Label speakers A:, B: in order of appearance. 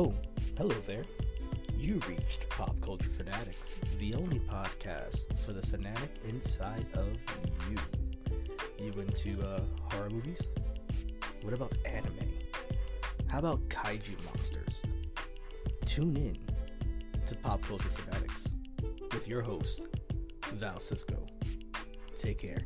A: Oh, hello there. You reached Pop Culture Fanatics, the only podcast for the fanatic inside of you. You into uh, horror movies? What about anime? How about kaiju monsters? Tune in to Pop Culture Fanatics with your host, Val Cisco. Take care.